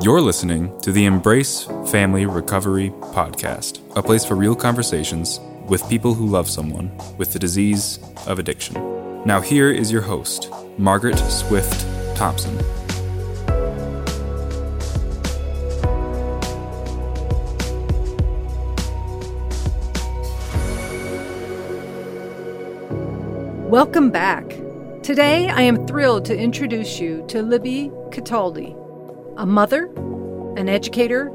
You're listening to the Embrace Family Recovery Podcast, a place for real conversations with people who love someone with the disease of addiction. Now, here is your host, Margaret Swift Thompson. Welcome back. Today, I am thrilled to introduce you to Libby Cataldi, a mother, an educator,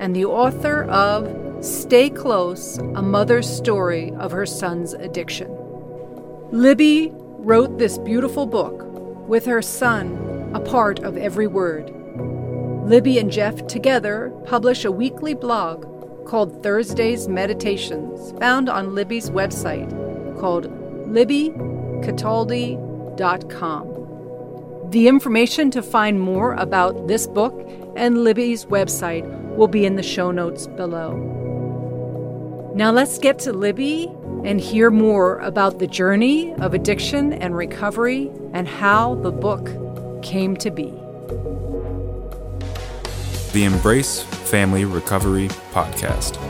and the author of Stay Close A Mother's Story of Her Son's Addiction. Libby wrote this beautiful book with her son a part of every word. Libby and Jeff together publish a weekly blog called Thursday's Meditations, found on Libby's website called libbycataldi.com. The information to find more about this book and Libby's website will be in the show notes below. Now let's get to Libby and hear more about the journey of addiction and recovery and how the book came to be. The Embrace Family Recovery Podcast.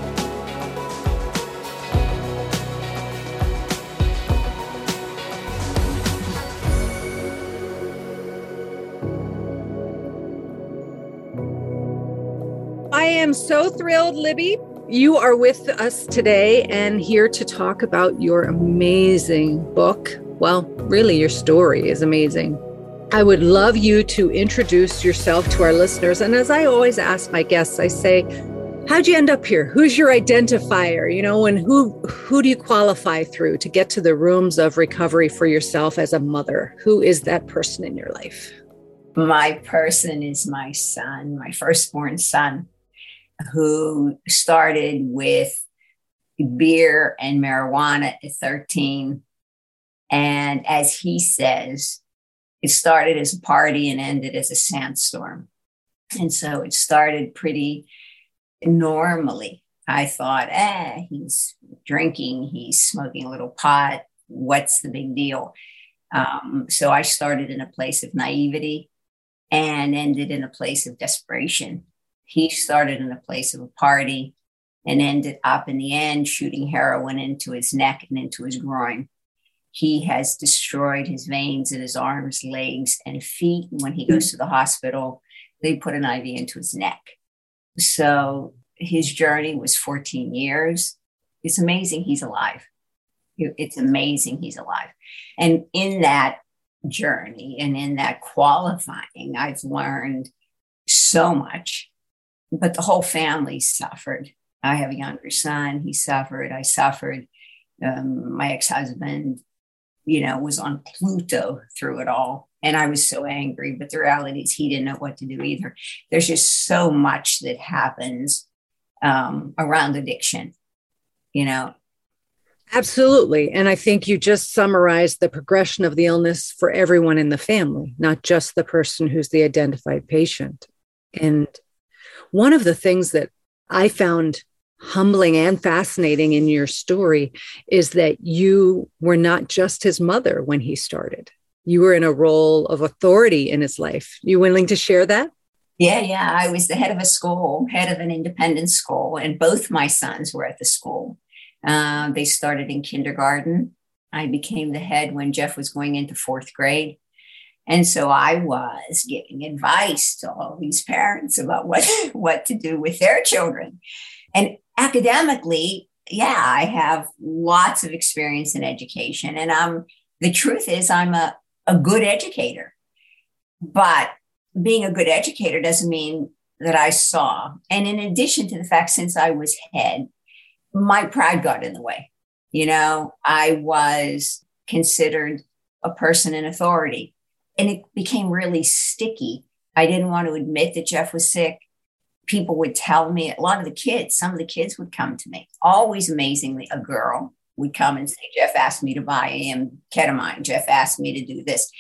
So thrilled, Libby. You are with us today and here to talk about your amazing book. Well, really, your story is amazing. I would love you to introduce yourself to our listeners. And as I always ask my guests, I say, How'd you end up here? Who's your identifier? You know, and who who do you qualify through to get to the rooms of recovery for yourself as a mother? Who is that person in your life? My person is my son, my firstborn son who started with beer and marijuana at 13. And as he says, it started as a party and ended as a sandstorm. And so it started pretty normally. I thought, eh, he's drinking, he's smoking a little pot. What's the big deal? Um, so I started in a place of naivety and ended in a place of desperation he started in a place of a party and ended up in the end shooting heroin into his neck and into his groin. He has destroyed his veins in his arms, legs, and feet. And when he goes to the hospital, they put an IV into his neck. So his journey was 14 years. It's amazing he's alive. It's amazing he's alive. And in that journey and in that qualifying, I've learned so much but the whole family suffered. I have a younger son. He suffered. I suffered. Um, my ex husband, you know, was on Pluto through it all. And I was so angry. But the reality is, he didn't know what to do either. There's just so much that happens um, around addiction, you know. Absolutely. And I think you just summarized the progression of the illness for everyone in the family, not just the person who's the identified patient. And one of the things that I found humbling and fascinating in your story is that you were not just his mother when he started. You were in a role of authority in his life. You willing to share that? Yeah, yeah. I was the head of a school, head of an independent school, and both my sons were at the school. Uh, they started in kindergarten. I became the head when Jeff was going into fourth grade. And so I was giving advice to all these parents about what, what to do with their children. And academically, yeah, I have lots of experience in education. And I'm the truth is I'm a, a good educator. But being a good educator doesn't mean that I saw. And in addition to the fact, since I was head, my pride got in the way. You know, I was considered a person in authority and it became really sticky. I didn't want to admit that Jeff was sick. People would tell me, a lot of the kids, some of the kids would come to me. Always amazingly, a girl would come and say, Jeff asked me to buy him ketamine. Jeff asked me to do this.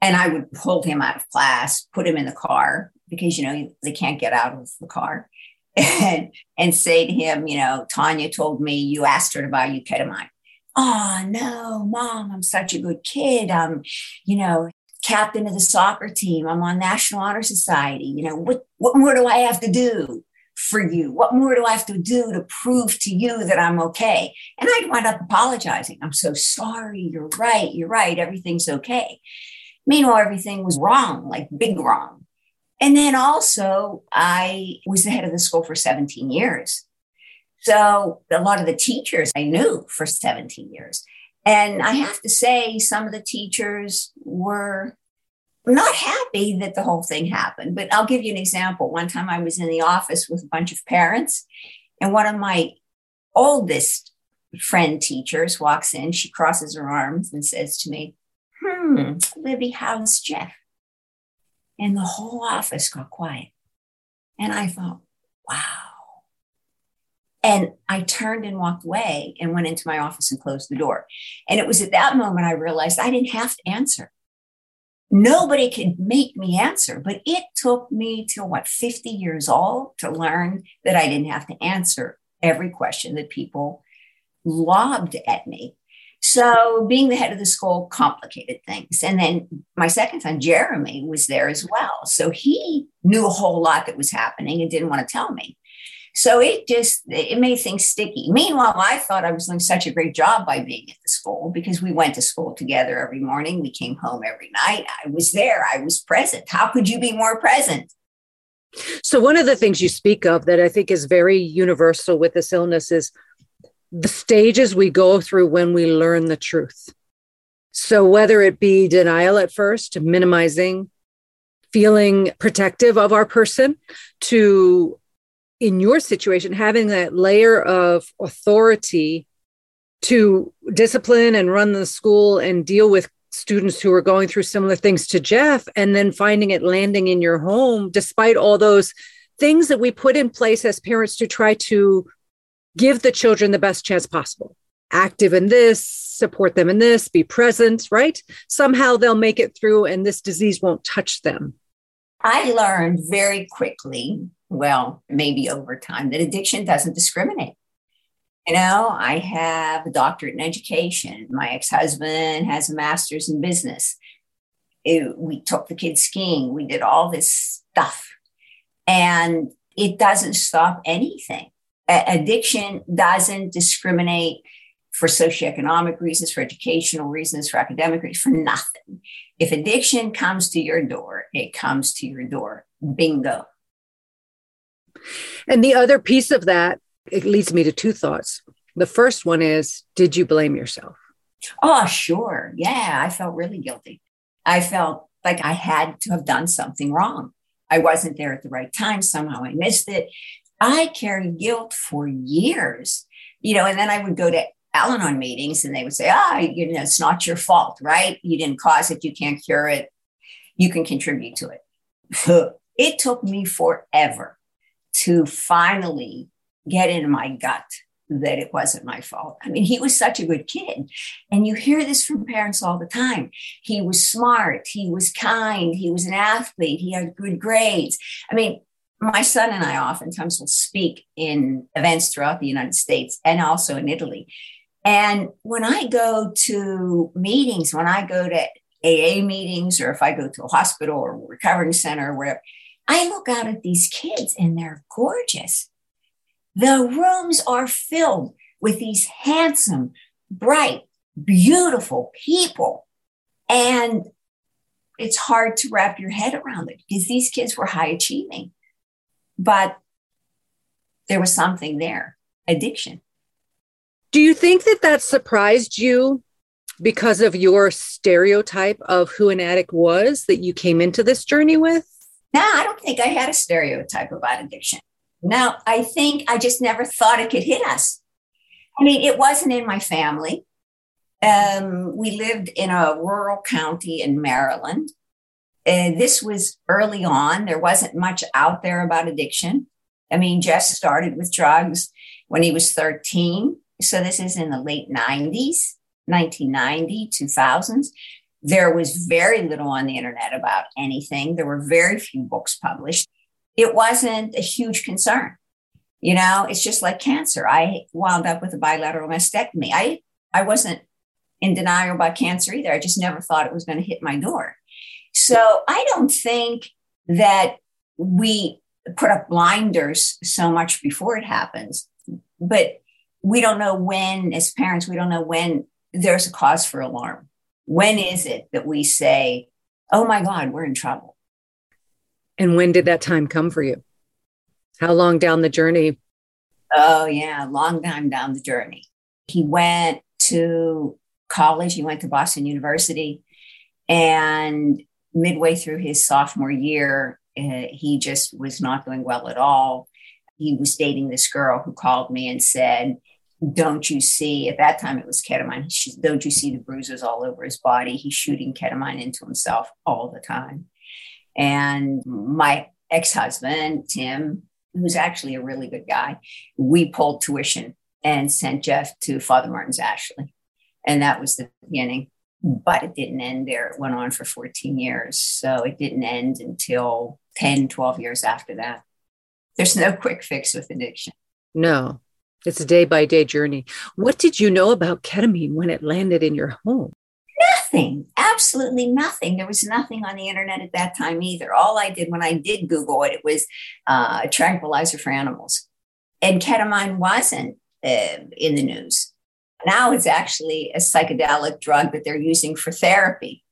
And I would pull him out of class, put him in the car because, you know, they can't get out of the car and, and say to him, you know, Tanya told me you asked her to buy you ketamine. Oh, no, mom, I'm such a good kid. Um, you know, captain of the soccer team. I'm on National Honor Society. You know, what, what more do I have to do for you? What more do I have to do to prove to you that I'm okay? And I'd wind up apologizing. I'm so sorry. You're right. You're right. Everything's okay. Meanwhile, everything was wrong, like big wrong. And then also, I was the head of the school for 17 years. So a lot of the teachers I knew for 17 years. And I have to say, some of the teachers were not happy that the whole thing happened. But I'll give you an example. One time I was in the office with a bunch of parents, and one of my oldest friend teachers walks in. She crosses her arms and says to me, Hmm, Libby, how's Jeff? And the whole office got quiet. And I thought, wow. And I turned and walked away and went into my office and closed the door. And it was at that moment I realized I didn't have to answer. Nobody could make me answer, but it took me till what, 50 years old to learn that I didn't have to answer every question that people lobbed at me. So being the head of the school complicated things. And then my second son, Jeremy, was there as well. So he knew a whole lot that was happening and didn't want to tell me. So it just it made things sticky. Meanwhile, I thought I was doing such a great job by being at the school because we went to school together every morning. We came home every night. I was there. I was present. How could you be more present? So one of the things you speak of that I think is very universal with this illness is the stages we go through when we learn the truth. So whether it be denial at first, minimizing, feeling protective of our person to in your situation, having that layer of authority to discipline and run the school and deal with students who are going through similar things to Jeff, and then finding it landing in your home, despite all those things that we put in place as parents to try to give the children the best chance possible. Active in this, support them in this, be present, right? Somehow they'll make it through and this disease won't touch them. I learned very quickly well, maybe over time, that addiction doesn't discriminate. You know, I have a doctorate in education. My ex husband has a master's in business. It, we took the kids skiing. We did all this stuff. And it doesn't stop anything. A- addiction doesn't discriminate for socioeconomic reasons, for educational reasons, for academic reasons, for nothing. If addiction comes to your door, it comes to your door. Bingo. And the other piece of that, it leads me to two thoughts. The first one is Did you blame yourself? Oh, sure. Yeah, I felt really guilty. I felt like I had to have done something wrong. I wasn't there at the right time. Somehow I missed it. I carried guilt for years, you know, and then I would go to Al Anon meetings and they would say, ah, you know, it's not your fault, right? You didn't cause it. You can't cure it. You can contribute to it. it took me forever to finally get in my gut that it wasn't my fault. I mean, he was such a good kid. And you hear this from parents all the time. He was smart, he was kind, he was an athlete, he had good grades. I mean, my son and I oftentimes will speak in events throughout the United States and also in Italy. And when I go to meetings, when I go to AA meetings, or if I go to a hospital or a recovering center, where I look out at these kids and they're gorgeous. The rooms are filled with these handsome, bright, beautiful people. And it's hard to wrap your head around it because these kids were high achieving. But there was something there addiction. Do you think that that surprised you because of your stereotype of who an addict was that you came into this journey with? No, I don't think I had a stereotype about addiction. No, I think I just never thought it could hit us. I mean, it wasn't in my family. Um, we lived in a rural county in Maryland. Uh, this was early on. There wasn't much out there about addiction. I mean, Jeff started with drugs when he was 13. So this is in the late 90s, 1990, 2000s. There was very little on the internet about anything. There were very few books published. It wasn't a huge concern. You know, it's just like cancer. I wound up with a bilateral mastectomy. I, I wasn't in denial about cancer either. I just never thought it was going to hit my door. So I don't think that we put up blinders so much before it happens, but we don't know when, as parents, we don't know when there's a cause for alarm. When is it that we say, oh my God, we're in trouble? And when did that time come for you? How long down the journey? Oh, yeah, long time down the journey. He went to college, he went to Boston University, and midway through his sophomore year, uh, he just was not doing well at all. He was dating this girl who called me and said, Don't you see? At that time, it was ketamine. Don't you see the bruises all over his body? He's shooting ketamine into himself all the time. And my ex husband, Tim, who's actually a really good guy, we pulled tuition and sent Jeff to Father Martin's Ashley. And that was the beginning but it didn't end there. It went on for 14 years. So it didn't end until 10, 12 years after that. There's no quick fix with addiction. No, it's a day by day journey. What did you know about ketamine when it landed in your home? Nothing, absolutely nothing. There was nothing on the internet at that time either. All I did when I did Google it, it was uh, a tranquilizer for animals. And ketamine wasn't uh, in the news. Now it's actually a psychedelic drug that they're using for therapy.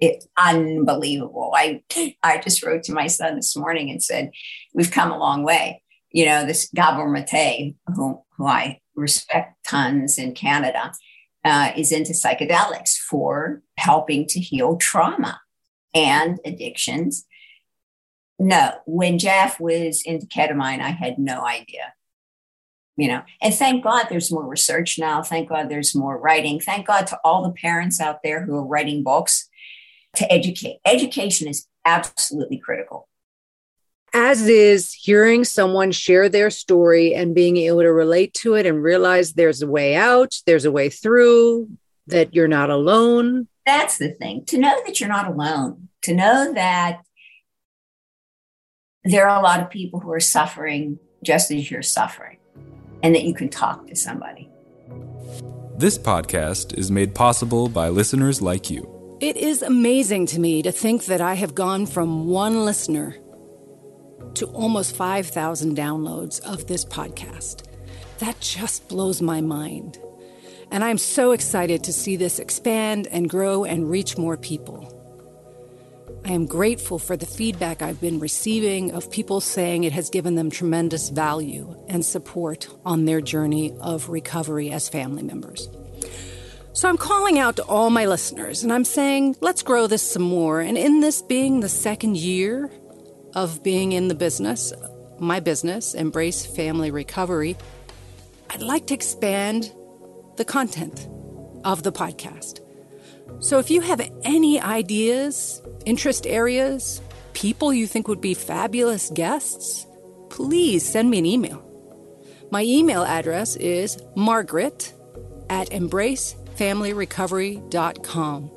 It's unbelievable. I I just wrote to my son this morning and said, "We've come a long way." You know, this Gabor Mate, who who I respect tons in Canada, uh, is into psychedelics for helping to heal trauma and addictions. No, when Jeff was into ketamine, I had no idea you know and thank god there's more research now. Thank god there's more writing. Thank god to all the parents out there who are writing books to educate. Education is absolutely critical as is hearing someone share their story and being able to relate to it and realize there's a way out there's a way through that you're not alone that's the thing to know that you're not alone to know that there are a lot of people who are suffering just as you're suffering and that you can talk to somebody. This podcast is made possible by listeners like you. It is amazing to me to think that I have gone from one listener to almost 5,000 downloads of this podcast. That just blows my mind. And I'm so excited to see this expand and grow and reach more people. I am grateful for the feedback I've been receiving of people saying it has given them tremendous value and support on their journey of recovery as family members. So I'm calling out to all my listeners and I'm saying, let's grow this some more. And in this being the second year of being in the business, my business, Embrace Family Recovery, I'd like to expand the content of the podcast. So if you have any ideas, interest areas, people you think would be fabulous guests, please send me an email. My email address is margaret at embracefamilyrecovery.com.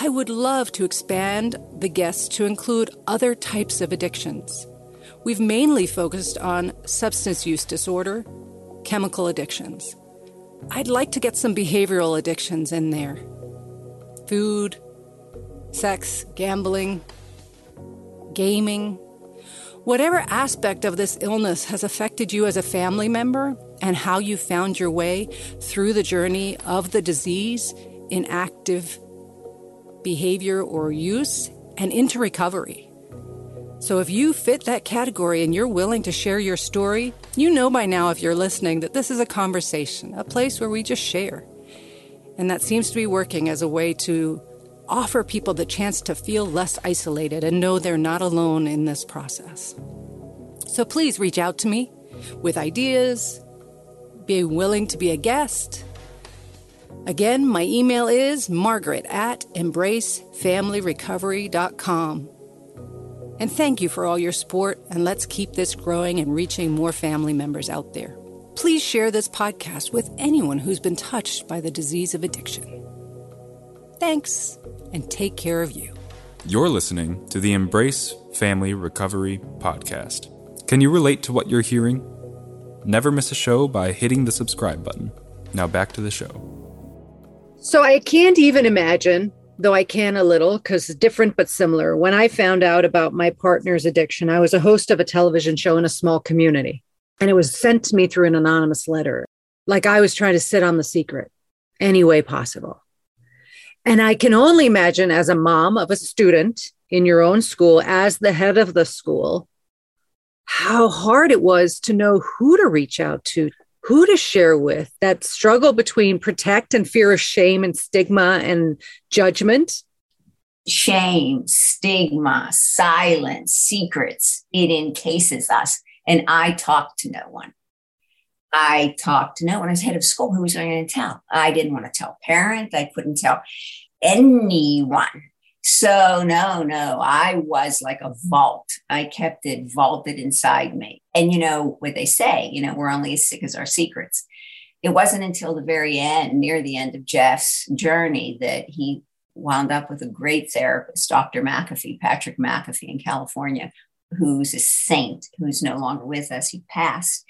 I would love to expand the guests to include other types of addictions. We've mainly focused on substance use disorder, chemical addictions. I'd like to get some behavioral addictions in there food, sex, gambling, gaming. Whatever aspect of this illness has affected you as a family member and how you found your way through the journey of the disease in active behavior or use and into recovery. So, if you fit that category and you're willing to share your story, you know by now, if you're listening, that this is a conversation, a place where we just share. And that seems to be working as a way to offer people the chance to feel less isolated and know they're not alone in this process. So please reach out to me with ideas, be willing to be a guest. Again, my email is margaret at embracefamilyrecovery.com. And thank you for all your support, and let's keep this growing and reaching more family members out there. Please share this podcast with anyone who's been touched by the disease of addiction. Thanks, and take care of you. You're listening to the Embrace Family Recovery Podcast. Can you relate to what you're hearing? Never miss a show by hitting the subscribe button. Now back to the show. So I can't even imagine though I can a little because different but similar. When I found out about my partner's addiction, I was a host of a television show in a small community, and it was sent to me through an anonymous letter. Like I was trying to sit on the secret any way possible. And I can only imagine as a mom of a student in your own school, as the head of the school, how hard it was to know who to reach out to, who to share with, that struggle between protect and fear of shame and stigma and judgment. Shame, stigma, silence, secrets, it encases us. And I talk to no one. I talked to no one. I was head of school. Who was I going to tell? I didn't want to tell parents. I couldn't tell anyone. So, no, no, I was like a vault. I kept it vaulted inside me. And you know what they say, you know, we're only as sick as our secrets. It wasn't until the very end, near the end of Jeff's journey, that he wound up with a great therapist, Dr. McAfee, Patrick McAfee in California, who's a saint, who's no longer with us. He passed.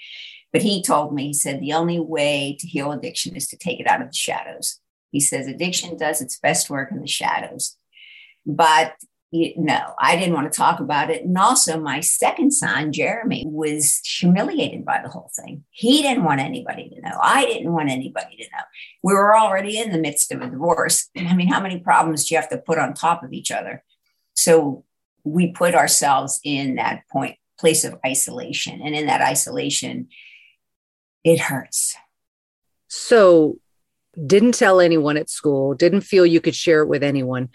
But he told me, he said, the only way to heal addiction is to take it out of the shadows. He says addiction does its best work in the shadows. But you, no, I didn't want to talk about it. And also, my second son, Jeremy, was humiliated by the whole thing. He didn't want anybody to know. I didn't want anybody to know. We were already in the midst of a divorce. I mean, how many problems do you have to put on top of each other? So we put ourselves in that point, place of isolation. And in that isolation, it hurts. So, didn't tell anyone at school, didn't feel you could share it with anyone.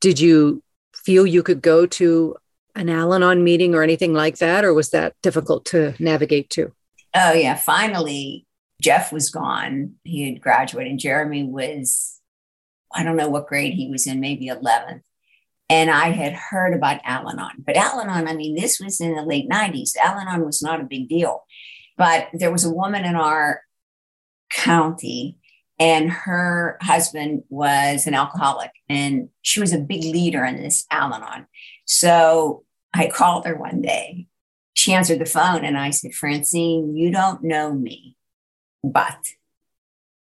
Did you feel you could go to an Al Anon meeting or anything like that? Or was that difficult to navigate to? Oh, yeah. Finally, Jeff was gone. He had graduated. and Jeremy was, I don't know what grade he was in, maybe 11th. And I had heard about Al Anon. But Al Anon, I mean, this was in the late 90s. Al Anon was not a big deal. But there was a woman in our county and her husband was an alcoholic and she was a big leader in this al-anon. So i called her one day. She answered the phone and i said francine you don't know me but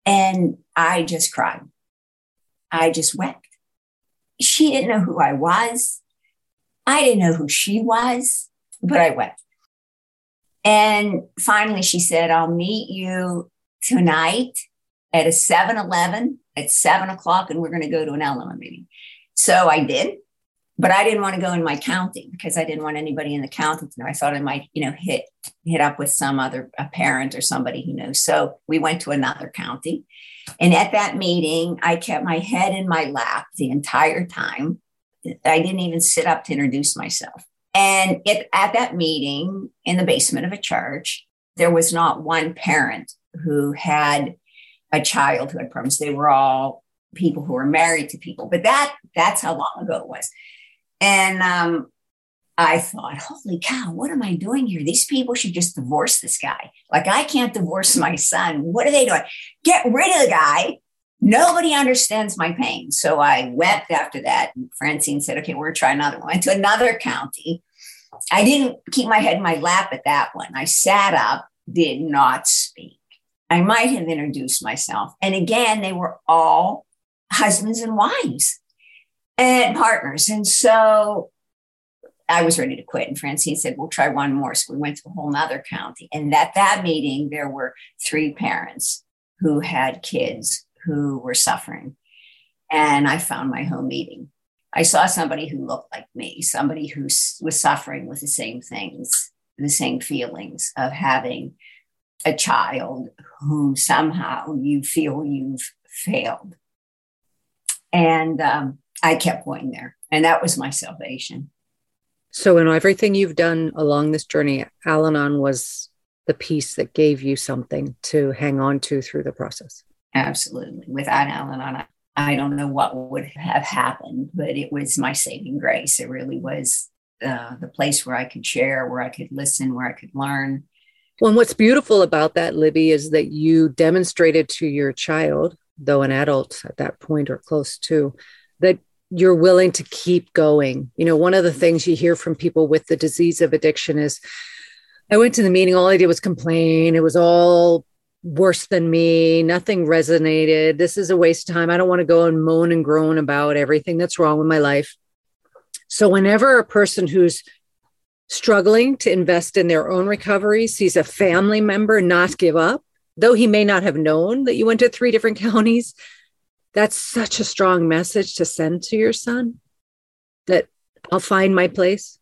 and i just cried. I just wept. She didn't know who i was. I didn't know who she was but i wept. And finally she said i'll meet you tonight at a 7 Eleven at seven o'clock, and we're going to go to an Al meeting. So I did, but I didn't want to go in my county because I didn't want anybody in the county to know. I thought I might, you know, hit hit up with some other a parent or somebody who knows. So we went to another county. And at that meeting, I kept my head in my lap the entire time. I didn't even sit up to introduce myself. And at that meeting in the basement of a church, there was not one parent who had a child who had problems. They were all people who were married to people, but that that's how long ago it was. And um, I thought, holy cow, what am I doing here? These people should just divorce this guy. Like I can't divorce my son. What are they doing? Get rid of the guy. Nobody understands my pain. So I wept after that. And Francine said, okay, we're going to try another one. Went to another county. I didn't keep my head in my lap at that one. I sat up, did not speak. I might have introduced myself. And again, they were all husbands and wives and partners. And so I was ready to quit. And Francine said, We'll try one more. So we went to a whole nother county. And at that meeting, there were three parents who had kids who were suffering. And I found my home meeting. I saw somebody who looked like me, somebody who was suffering with the same things, the same feelings of having a child who somehow you feel you've failed. And um, I kept going there, and that was my salvation. So, in everything you've done along this journey, Al Anon was the piece that gave you something to hang on to through the process. Absolutely. Without Al Anon, I don't know what would have happened, but it was my saving grace. It really was uh, the place where I could share, where I could listen, where I could learn, well, and what's beautiful about that, Libby, is that you demonstrated to your child, though an adult at that point or close to, that you're willing to keep going. You know, one of the things you hear from people with the disease of addiction is I went to the meeting, all I did was complain. It was all worse than me. Nothing resonated. This is a waste of time. I don't want to go and moan and groan about everything that's wrong with my life. So, whenever a person who's struggling to invest in their own recovery sees a family member not give up, though he may not have known that you went to three different counties, that's such a strong message to send to your son that I'll find my place.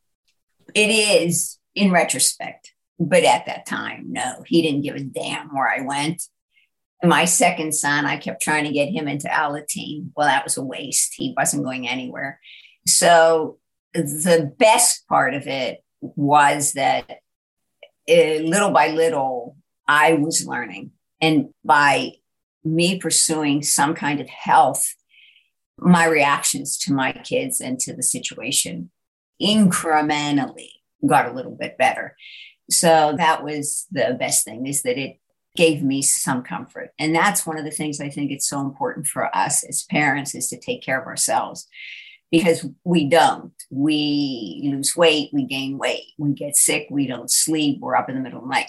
It is in retrospect. But at that time, no, he didn't give a damn where I went. My second son, I kept trying to get him into Alateen. Well, that was a waste. He wasn't going anywhere. So the best part of it was that uh, little by little, I was learning. And by me pursuing some kind of health, my reactions to my kids and to the situation incrementally got a little bit better. So that was the best thing is that it gave me some comfort. And that's one of the things I think it's so important for us as parents is to take care of ourselves because we don't. We lose weight, we gain weight, we get sick, we don't sleep, we're up in the middle of the night.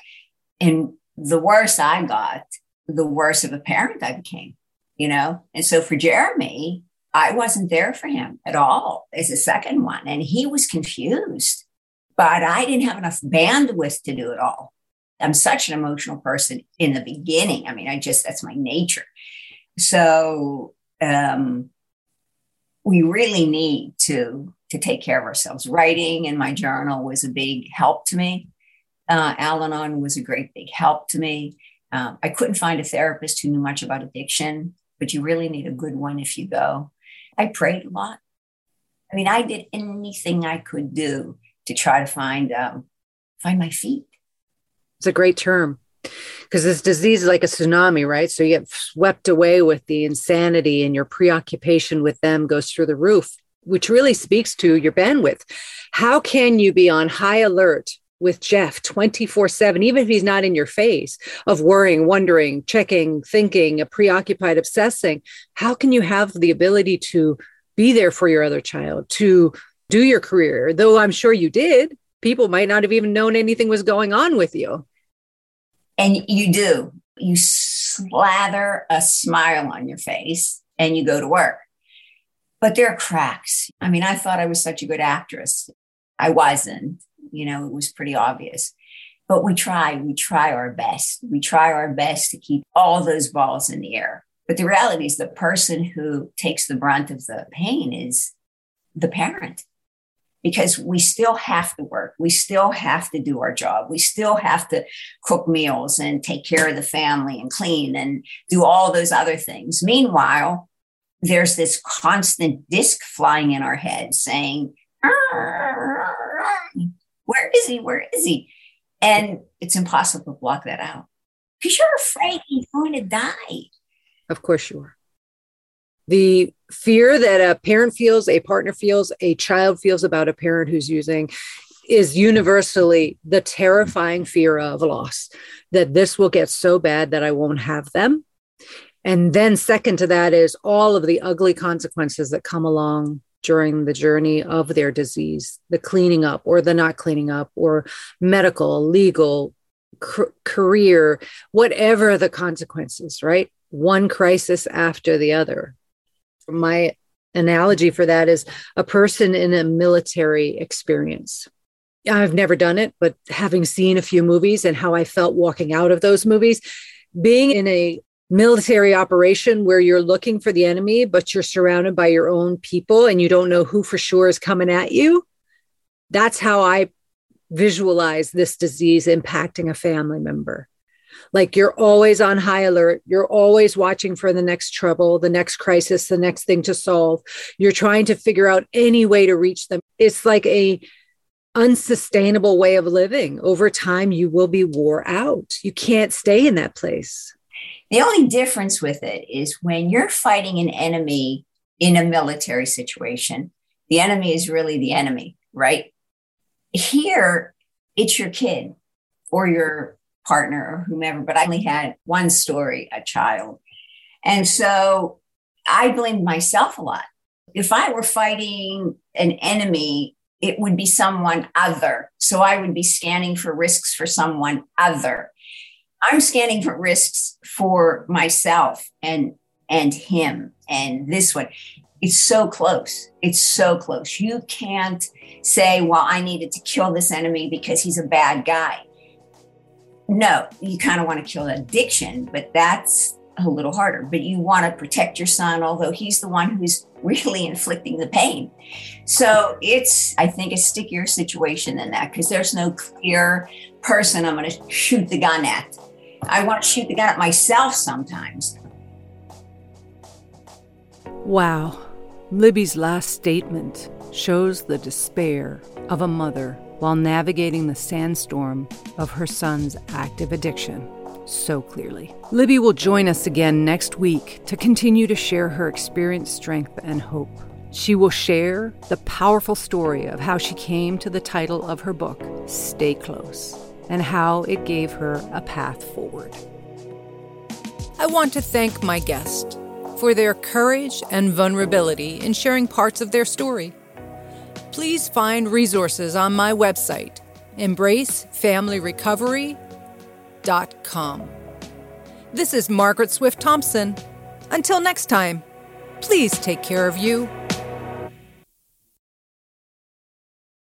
And the worse I got, the worse of a parent I became, you know? And so for Jeremy, I wasn't there for him at all as a second one. And he was confused but I didn't have enough bandwidth to do it all. I'm such an emotional person in the beginning. I mean, I just, that's my nature. So, um, we really need to to take care of ourselves. Writing in my journal was a big help to me. Uh, Al-Anon was a great big help to me. Um, I couldn't find a therapist who knew much about addiction, but you really need a good one if you go. I prayed a lot. I mean, I did anything I could do to try to find um, find my feet. It's a great term because this disease is like a tsunami, right? So you get swept away with the insanity, and your preoccupation with them goes through the roof, which really speaks to your bandwidth. How can you be on high alert with Jeff 24 7, even if he's not in your face, of worrying, wondering, checking, thinking, a preoccupied, obsessing? How can you have the ability to be there for your other child, to do your career, though I'm sure you did. People might not have even known anything was going on with you. And you do. You slather a smile on your face and you go to work. But there are cracks. I mean, I thought I was such a good actress. I wasn't, you know, it was pretty obvious. But we try, we try our best. We try our best to keep all those balls in the air. But the reality is the person who takes the brunt of the pain is the parent because we still have to work. We still have to do our job. We still have to cook meals and take care of the family and clean and do all those other things. Meanwhile, there's this constant disc flying in our head saying, Where is he? Where is he? And it's impossible to block that out because you're afraid he's going to die. Of course you are the fear that a parent feels, a partner feels, a child feels about a parent who's using is universally the terrifying fear of loss that this will get so bad that I won't have them. And then, second to that, is all of the ugly consequences that come along during the journey of their disease the cleaning up, or the not cleaning up, or medical, legal, career, whatever the consequences, right? One crisis after the other my analogy for that is a person in a military experience. I've never done it, but having seen a few movies and how I felt walking out of those movies, being in a military operation where you're looking for the enemy, but you're surrounded by your own people and you don't know who for sure is coming at you. That's how I visualize this disease impacting a family member. Like you're always on high alert. You're always watching for the next trouble, the next crisis, the next thing to solve. You're trying to figure out any way to reach them. It's like a unsustainable way of living. Over time, you will be wore out. You can't stay in that place. The only difference with it is when you're fighting an enemy in a military situation, the enemy is really the enemy, right? Here, it's your kid or your partner or whomever, but I only had one story, a child. And so I blamed myself a lot. If I were fighting an enemy, it would be someone other. So I would be scanning for risks for someone other. I'm scanning for risks for myself and and him and this one. It's so close. It's so close. You can't say, well, I needed to kill this enemy because he's a bad guy. No, you kind of want to kill addiction, but that's a little harder. But you want to protect your son, although he's the one who's really inflicting the pain. So it's, I think, a stickier situation than that because there's no clear person I'm going to shoot the gun at. I want to shoot the gun at myself sometimes. Wow. Libby's last statement shows the despair of a mother while navigating the sandstorm of her son's active addiction so clearly. Libby will join us again next week to continue to share her experience, strength, and hope. She will share the powerful story of how she came to the title of her book, Stay Close, and how it gave her a path forward. I want to thank my guest for their courage and vulnerability in sharing parts of their story. Please find resources on my website, embracefamilyrecovery.com. This is Margaret Swift Thompson. Until next time, please take care of you